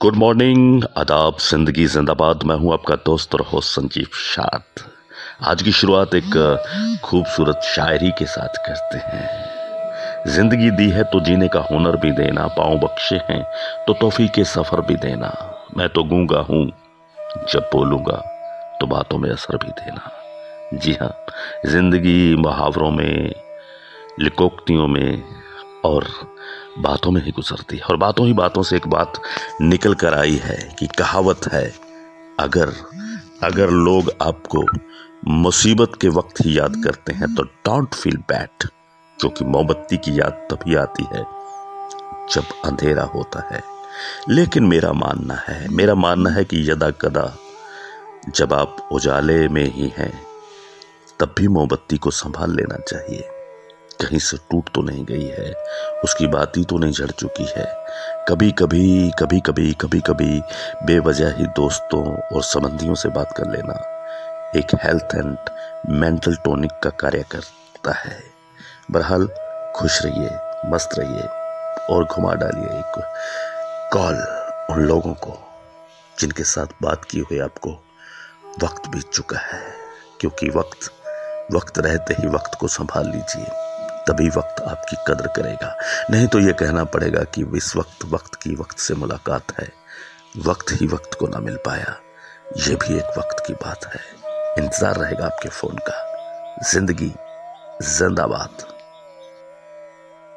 Good morning आदाब, ज़िंदगी जिंदाबाद। मैं हूँ आपका दोस्त और होस्ट संजीव शाद। आज की शुरुआत एक खूबसूरत शायरी के साथ करते हैं। ज़िंदगी दी है तो जीने का हुनर भी देना, पाँव बख्शे हैं तो तोहफी के सफ़र भी देना। मैं तो गूँगा हूँ, जब बोलूँगा तो बातों में असर भी देना। जी हाँ ज़िंदगी, मुहावरों में, लिकोक्तियों में और बातों में ही गुजरती है। और बातों ही बातों से एक बात निकल कर आई है कि कहावत है, अगर अगर लोग आपको मुसीबत के वक्त ही याद करते हैं तो डोंट फील बैड क्योंकि मोमबत्ती की याद तभी आती है जब अंधेरा होता है। लेकिन मेरा मानना है, मेरा मानना है कि यदा कदा जब आप उजाले में ही हैं, तब भी मोमबत्ती को संभाल लेना चाहिए। कहीं से टूट तो नहीं गई है, उसकी बाती तो नहीं झड़ चुकी है। कभी कभी कभी कभी कभी कभी बेवजह ही दोस्तों और संबंधियों से बात कर लेना एक हेल्थ एंड मेंटल टोनिक का कार्य करता है। बहरहाल, खुश रहिए, मस्त रहिए और घुमा डालिए एक कॉल उन लोगों को जिनके साथ बात की हुई आपको वक्त बीत चुका है, क्योंकि वक्त वक्त रहते ही वक्त को संभाल लीजिए। तभी वक्त आपकी कदर करेगा। नहीं तो ये कहना पड़ेगा कि इस वक्त वक्त की वक्त से मुलाकात है। वक्त ही वक्त को ना मिल पाया। ये भी एक वक्त की बात है। इंतज़ार रहेगा आपके फ़ोन का। ज़िंदगी जिंदाबाद।